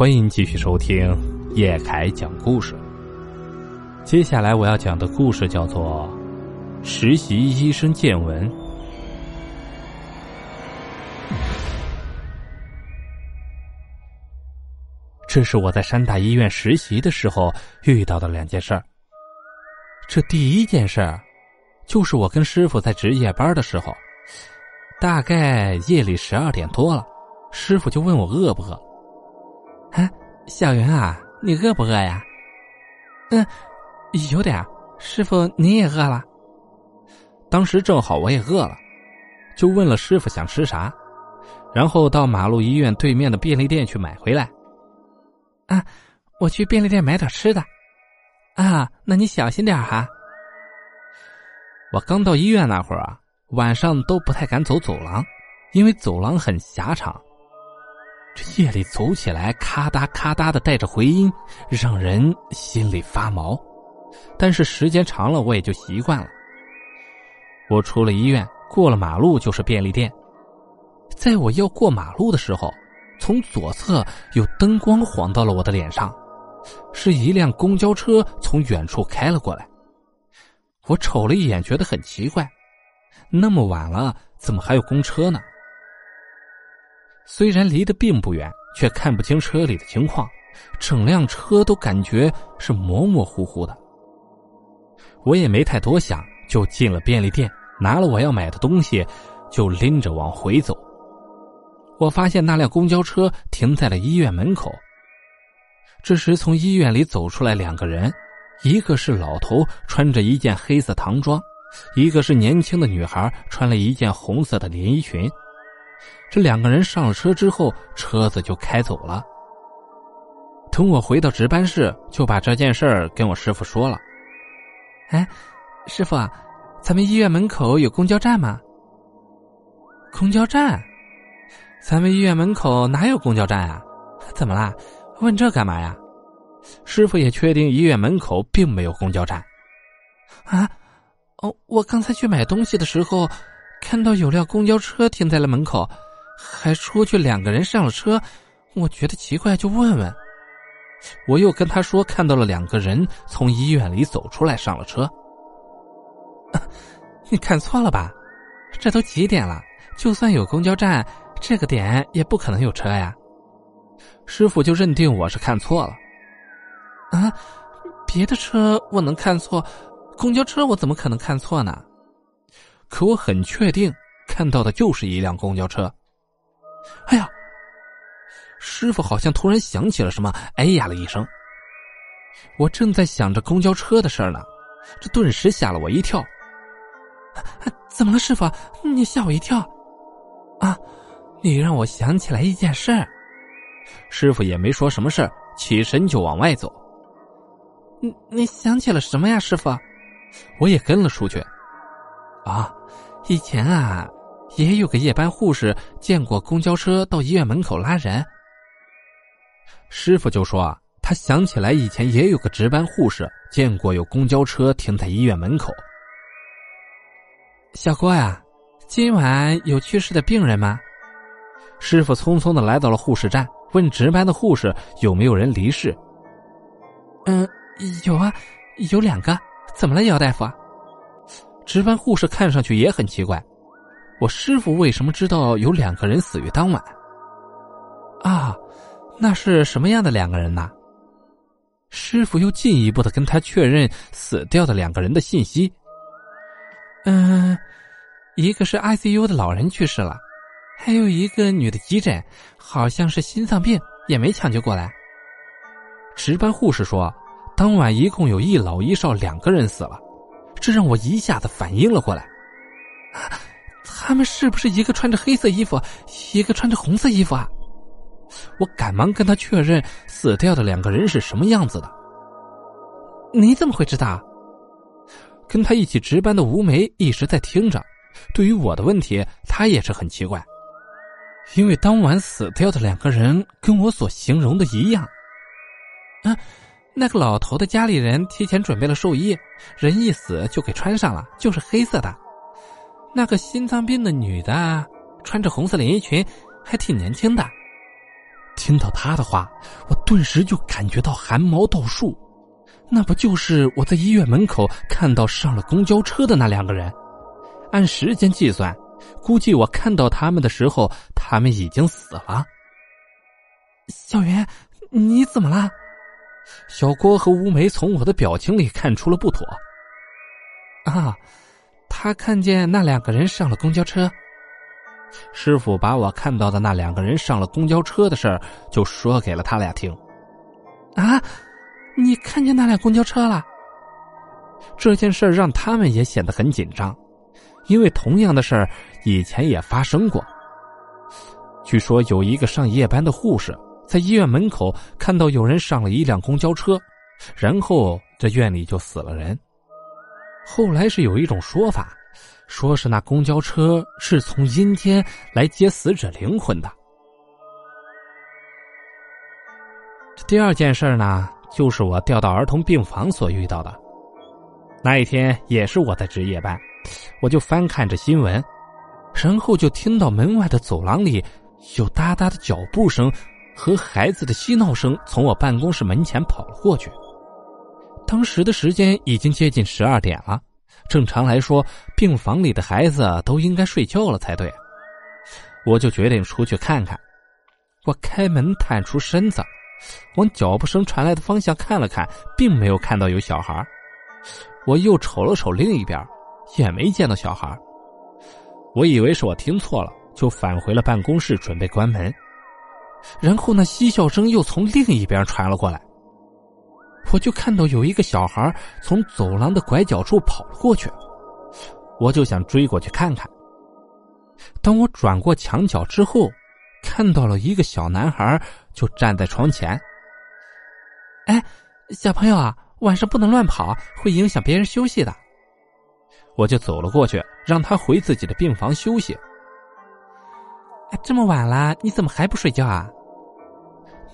欢迎继续收听叶凯讲故事。接下来我要讲的故事叫做《实习医生见闻》。这是我在山大医院实习的时候遇到的两件事儿。这第一件事儿，就是我跟师傅在值夜班的时候，大概夜里十二点多了，师傅就问我饿不饿。啊，小云啊，你饿不饿呀？嗯，有点。师傅，你也饿了？当时正好我也饿了，就问了师傅想吃啥，然后到马路医院对面的便利店去买回来。啊，我去便利店买点吃的。啊，那你小心点哈。我刚到医院那会儿啊，晚上都不太敢走走廊，因为走廊很狭长。夜里走起来咔嗒咔嗒的带着回音，让人心里发毛。但是时间长了，我也就习惯了。我出了医院，过了马路就是便利店。在我要过马路的时候，从左侧有灯光晃到了我的脸上，是一辆公交车从远处开了过来。我瞅了一眼，觉得很奇怪，那么晚了，怎么还有公车呢？虽然离得并不远，却看不清车里的情况，整辆车都感觉是模模糊糊的。我也没太多想，就进了便利店，拿了我要买的东西，就拎着往回走。我发现那辆公交车停在了医院门口。这时，从医院里走出来两个人，一个是老头，穿着一件黑色唐装；一个是年轻的女孩，穿了一件红色的连衣裙。这两个人上了车之后，车子就开走了。等我回到值班室，就把这件事儿跟我师傅说了。哎，师傅啊，咱们医院门口有公交站吗？公交站？咱们医院门口哪有公交站啊？怎么啦？问这干嘛呀？师傅也确定医院门口并没有公交站。啊？哦，我刚才去买东西的时候，看到有辆公交车停在了门口。还出去两个人上了车，我觉得奇怪，就问问。我又跟他说看到了两个人从医院里走出来上了车。你看错了吧？这都几点了？就算有公交站，这个点也不可能有车呀。师傅就认定我是看错了。啊，别的车我能看错，公交车我怎么可能看错呢？可我很确定看到的就是一辆公交车。哎呀！师傅好像突然想起了什么，哎呀了一声。我正在想着公交车的事儿呢，这顿时吓了我一跳。怎么了，师傅？你吓我一跳。啊！你让我想起来一件事儿。师傅也没说什么事儿，起身就往外走。你你想起了什么呀，师傅？我也跟了出去。啊，以前啊。也有个夜班护士见过公交车到医院门口拉人。师傅就说啊：“他想起来以前也有个值班护士见过有公交车停在医院门口。”小郭呀，今晚有去世的病人吗？师傅匆匆的来到了护士站，问值班的护士有没有人离世。嗯，有啊，有两个。怎么了，姚大夫？值班护士看上去也很奇怪。我师傅为什么知道有两个人死于当晚？啊，那是什么样的两个人呢？师傅又进一步的跟他确认死掉的两个人的信息。嗯，一个是 ICU 的老人去世了，还有一个女的急诊，好像是心脏病，也没抢救过来。值班护士说，当晚一共有一老一少两个人死了，这让我一下子反应了过来。他们是不是一个穿着黑色衣服，一个穿着红色衣服啊？我赶忙跟他确认死掉的两个人是什么样子的。你怎么会知道？跟他一起值班的吴梅一直在听着。对于我的问题，他也是很奇怪，因为当晚死掉的两个人跟我所形容的一样。啊，那个老头的家里人提前准备了寿衣，人一死就给穿上了，就是黑色的。那个心脏病的女的，穿着红色连衣裙，还挺年轻的。听到他的话，我顿时就感觉到汗毛倒竖。那不就是我在医院门口看到上了公交车的那两个人？按时间计算，估计我看到他们的时候，他们已经死了。小袁，你怎么了？小郭和吴梅从我的表情里看出了不妥。啊，他看见那两个人上了公交车。师傅把我看到的那两个人上了公交车的事儿就说给了他俩听。啊，你看见那辆公交车了？这件事让他们也显得很紧张，因为同样的事儿以前也发生过。据说有一个上夜班的护士在医院门口看到有人上了一辆公交车，然后这院里就死了人。后来是有一种说法。说是那公交车是从阴间来接死者灵魂的。这第二件事呢，就是我调到儿童病房所遇到的。那一天也是我在值夜班，我就翻看着新闻，然后就听到门外的走廊里有哒哒的脚步声和孩子的嬉闹声从我办公室门前跑了过去。当时的时间已经接近十二点了。正常来说，病房里的孩子都应该睡觉了才对。我就决定出去看看。我开门探出身子，往脚步声传来的方向看了看，并没有看到有小孩。我又瞅了瞅另一边，也没见到小孩。我以为是我听错了，就返回了办公室准备关门。然后那嬉笑声又从另一边传了过来。我就看到有一个小孩从走廊的拐角处跑了过去，我就想追过去看看。当我转过墙角之后，看到了一个小男孩就站在床前。哎，小朋友啊，晚上不能乱跑，会影响别人休息的。我就走了过去，让他回自己的病房休息。哎，这么晚了，你怎么还不睡觉啊？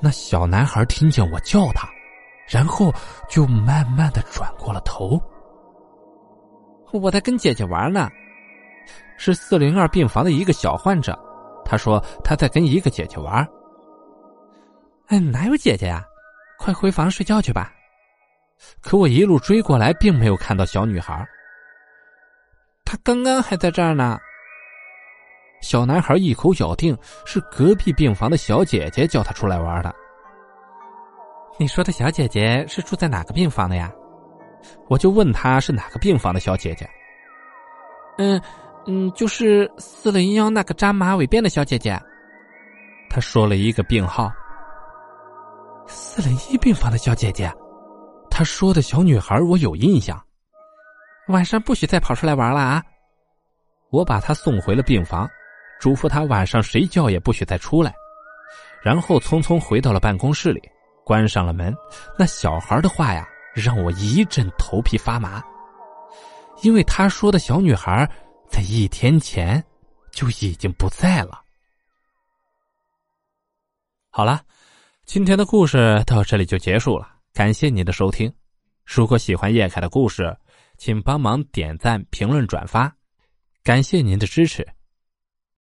那小男孩听见我叫他。然后就慢慢的转过了头。我在跟姐姐玩呢，是四零二病房的一个小患者，他说他在跟一个姐姐玩。哎，哪有姐姐呀？快回房睡觉去吧。可我一路追过来，并没有看到小女孩。她刚刚还在这儿呢。小男孩一口咬定是隔壁病房的小姐姐叫他出来玩的。你说的小姐姐是住在哪个病房的呀？我就问她是哪个病房的小姐姐。嗯嗯，就是四零幺那个扎马尾辫的小姐姐。她说了一个病号。四零一病房的小姐姐，她说的小女孩我有印象。晚上不许再跑出来玩了啊！我把她送回了病房，嘱咐他晚上谁叫也不许再出来，然后匆匆回到了办公室里。关上了门，那小孩的话呀，让我一阵头皮发麻。因为他说的小女孩，在一天前就已经不在了。好了，今天的故事到这里就结束了，感谢您的收听。如果喜欢叶凯的故事，请帮忙点赞、评论、转发，感谢您的支持。